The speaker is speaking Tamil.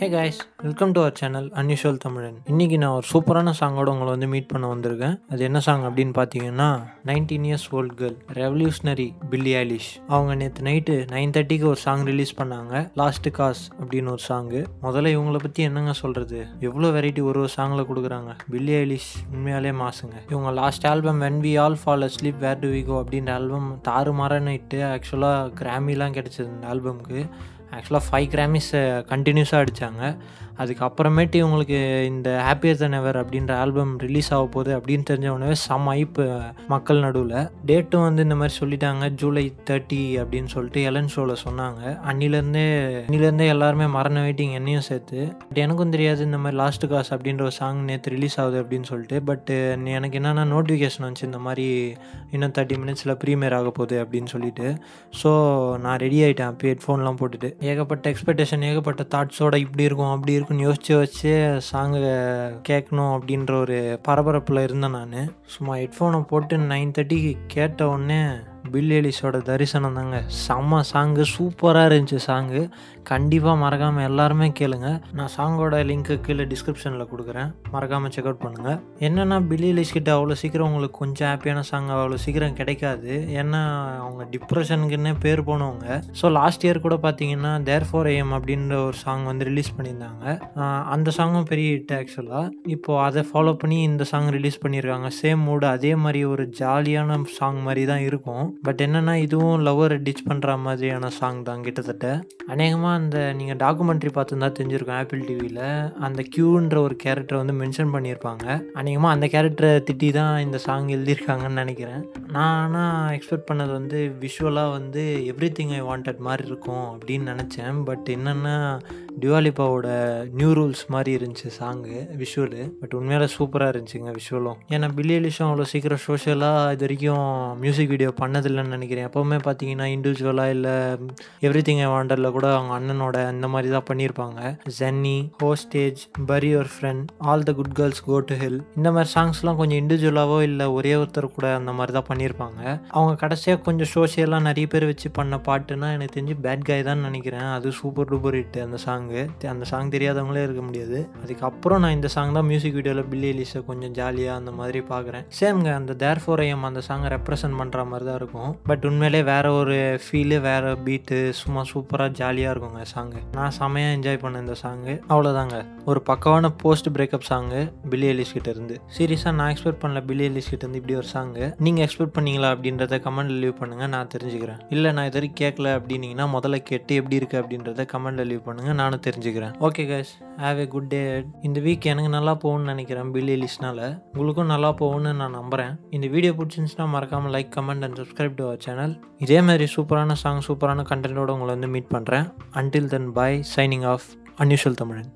Hey guys welcome to our channel unusual Tamilan இன்னைக்கு நான் ஒரு சூப்பரான சாங்கோட உங்களை வந்து மீட் பண்ண வந்திருக்கேன் அது என்ன சாங் அப்படின்னு பார்த்தீங்கன்னா nineteen years old girl revolutionary Billie Eilish அவங்க நேற்று நைட்டு நைன் தேர்ட்டிக்கு ஒரு சாங் ரிலீஸ் பண்ணாங்க லாஸ்ட் காஸ் அப்படின்னு ஒரு சாங்கு முதல்ல இவங்களை பற்றி என்னங்க சொல்கிறது எவ்வளோ வெரைட்டி ஒரு ஒரு சாங்கில் கொடுக்குறாங்க பில்லி ஐலிஷ் உண்மையாலே மாசுங்க இவங்க last album when we all fall sleep where do we go அப்படின்ற ஆல்பம் தாறு நைட்டு ஆக்சுவலாக கிராமிலாம் கிடச்சிது இந்த ஆல்பம்க்கு ஆக்சுவலாக ஃபைவ் கிராமிஸ் கண்டினியூஸாக அடித்தாங்க அதுக்கப்புறமேட்டு இவங்களுக்கு இந்த ஹாப்பியர் தன் எவர் அப்படின்ற ஆல்பம் ரிலீஸ் ஆக போகுது அப்படின்னு தெரிஞ்ச உடனே செம்ம ஐப்பு மக்கள் நடுவில். டேட்டும் வந்து இந்த மாதிரி சொல்லிட்டாங்க. ஜூலை தேர்ட்டி அப்படின்னு சொல்லிட்டு எலன் ஷோவில் சொன்னாங்க. அன்னிலேருந்தே அன்னிலேருந்தே எல்லாருமே மரண வெயிட்டிங் என்னையும் சேர்த்து பட் எனக்கும் தெரியாது இந்த மாதிரி லாஸ்ட் காஸ் அப்படின்ற ஒரு சாங் நேற்று ரிலீஸ் ஆகுது அப்படின்னு சொல்லிட்டு பட் எனக்கு என்னென்னா நோட்டிஃபிகேஷன் வந்துச்சு. இந்த மாதிரி இன்னும் தேர்ட்டி மினிட்ஸில் ப்ரீமியர் ஆக போகுது அப்படின்னு சொல்லிட்டு. ஸோ நான் ரெடி ஆகிட்டேன் அப்போ ஹெட்ஃபோன்லாம் போட்டுட்டு. ஏகப்பட்ட எக்ஸ்பெக்டேஷன் ஏகப்பட்ட தாட்ஸோட இப்படி இருக்கும் அப்படி இருக்குன்னு யோசிச்சு வச்சு சாங்கு கேட்கணும் அப்படின்ற ஒரு பரபரப்பில் இருந்தேன் நான். சும்மா ஹெட்ஃபோனை போட்டு நைன் தேர்ட்டிக்கு கேட்ட உடனே பில் தரிசனம் தாங்க செம்ம சாங்கு சூப்பராக இருந்துச்சு சாங்கு கண்டிப்பாக மறக்காமல் எல்லாருமே கேளுங்க. நான் சாங்கோட லிங்க்கு கீழே டிஸ்கிரிப்ஷனில் கொடுக்குறேன். மறக்காமல் செக் அவுட் பண்ணுங்கள் என்னென்னா பில்லியலிஸ் கிட்ட அவ்வளோ சீக்கிரம் உங்களுக்கு கொஞ்சம் ஹாப்பியான சாங் அவ்வளோ சீக்கிரம் கிடைக்காது. ஏன்னா அவங்க டிப்ரெஷனுக்குன்னே பேர் போனவங்க. ஸோ லாஸ்ட் இயர் கூட பார்த்தீங்கன்னா தேர் ஃபார் ஏஎம் அப்படின்ற ஒரு சாங் வந்து ரிலீஸ் பண்ணியிருந்தாங்க. அந்த சாங்கும் பெரிய ஹிட் ஆக்சுவலாக இப்போது அதை ஃபாலோ பண்ணி இந்த சாங் ரிலீஸ் பண்ணியிருக்காங்க. சேம் மூடு அதே மாதிரி ஒரு ஜாலியான சாங் மாதிரி தான் இருக்கும். பட் என்னென்னா இதுவும் லவ்வர் டிச் பண்ணுற மாதிரியான சாங் தான் கிட்டத்தட்ட. அநேகமாக அந்த நீங்கள் டாக்குமெண்ட்ரி பார்த்துருந்தா தெரிஞ்சிருக்கும் ஆப்பிள் டிவியில் அந்த கியூன்ற ஒரு கேரக்டரை வந்து மென்ஷன் பண்ணியிருப்பாங்க. அநேகமாக அந்த கேரக்டரை திட்டி தான் இந்த சாங் எழுதியிருக்காங்கன்னு நினைக்கிறேன். நான் ஆனால் எக்ஸ்பெக்ட் பண்ணது வந்து விஷுவலாக வந்து எவ்ரி திங் ஐ வாண்டட் மாதிரி இருக்கும் அப்படின்னு நினச்சேன். பட் என்னென்னா டிவாலிபாவோட நியூ ரூல்ஸ் மாதிரி இருந்துச்சு சாங்கு விஷுவலு பட் உண்மையில சூப்பராக இருந்துச்சுங்க விஷுவலும் ஏன்னா பில்லியலிஷும் அவ்வளோ சீக்கிரம் சோஷியலாக இது வரைக்கும் மியூசிக் வீடியோ பண்ணது பண்ணதில்லைன்னு நினைக்கிறேன். எப்போவுமே பார்த்தீங்கன்னா இண்டிவிஜுவலாக இல்லை எவ்ரி திங் ஐ வாண்டரில் கூட அவங்க அண்ணனோட இந்த மாதிரி தான் பண்ணியிருப்பாங்க xanny hostage bury your friend all the good girls go to hell இந்த மாதிரி சாங்ஸ்லாம் கொஞ்சம் இண்டிவிஜுவலாகவோ இல்லை ஒரே ஒருத்தர் கூட அந்த மாதிரி தான் பண்ணியிருப்பாங்க அவங்க கடைசியாக கொஞ்சம் சோஷியலாக நிறைய பேர் வச்சு பண்ண பாட்டுனா எனக்கு தெரிஞ்சு பேட் காய் தான் நினைக்கிறேன். அது சூப்பர் டூப்பர் ஹிட் அந்த சாங்கு அந்த சாங் தெரியாதவங்களே இருக்க முடியாது. அதுக்கப்புறம் நான் இந்த சாங் தான் மியூசிக் வீடியோவில் பில்லி எலிஸை கொஞ்சம் ஜாலியாக அந்த மாதிரி பார்க்குறேன் சேம்ங்க அந்த தேர் ஃபோர் ஐஎம் அந்த சாங்கை ரெப்ரசன்ட் பண்ணுற மாதிரி தான் இருக்கும். பட் உண்மையிலே வேற ஒரு ஃபீலு வேற பீட்டு சும்மா சூப்பராக ஜாலியாக இருக்குங்க சாங்கு நான் செமையாக என்ஜாய் பண்ணேன் இந்த சாங்கு அவ்வளோதாங்க ஒரு பக்கமான post breakup song Billie Eilish கிட்ட இருந்து. சீரியஸாக நான் எக்ஸ்பெக்ட் பண்ணல பில்லி எலிஸ் கிட்ட இருந்து இப்படி ஒரு சாங்கு நீங்கள் எக்ஸ்பெக்ட் பண்ணீங்களா அப்படின்றத கமெண்ட்ல லீவ் பண்ணுங்கள் நான் தெரிஞ்சுக்கிறேன். இல்லை நான் இது வரைக்கும் கேட்கல அப்படின்னீங்கன்னா முதல்ல கேட்டு எப்படி இருக்குது அப்படின்றத கமெண்ட்ல லீவ் பண்ணுங்கள் நானும் தெரிஞ்சுக்கிறேன். Okay guys have a good day இந்த வீக் எனக்கு நல்லா போகும்னு நினைக்கிறேன் பில்லி எலிஸ்னால. உங்களுக்கும் நல்லா போகும்னு நான் நம்புகிறேன் இந்த வீடியோ பிடிச்சிருந்துச்சுன்னா மறக்காமல் like comment and subscribe to our channel இதே மாதிரி சூப்பரான சாங் சூப்பரான கண்டென்ட்டோட உங்களை வந்து மீட் பண்ணுறேன் until then bye signing off unusual Tamilan.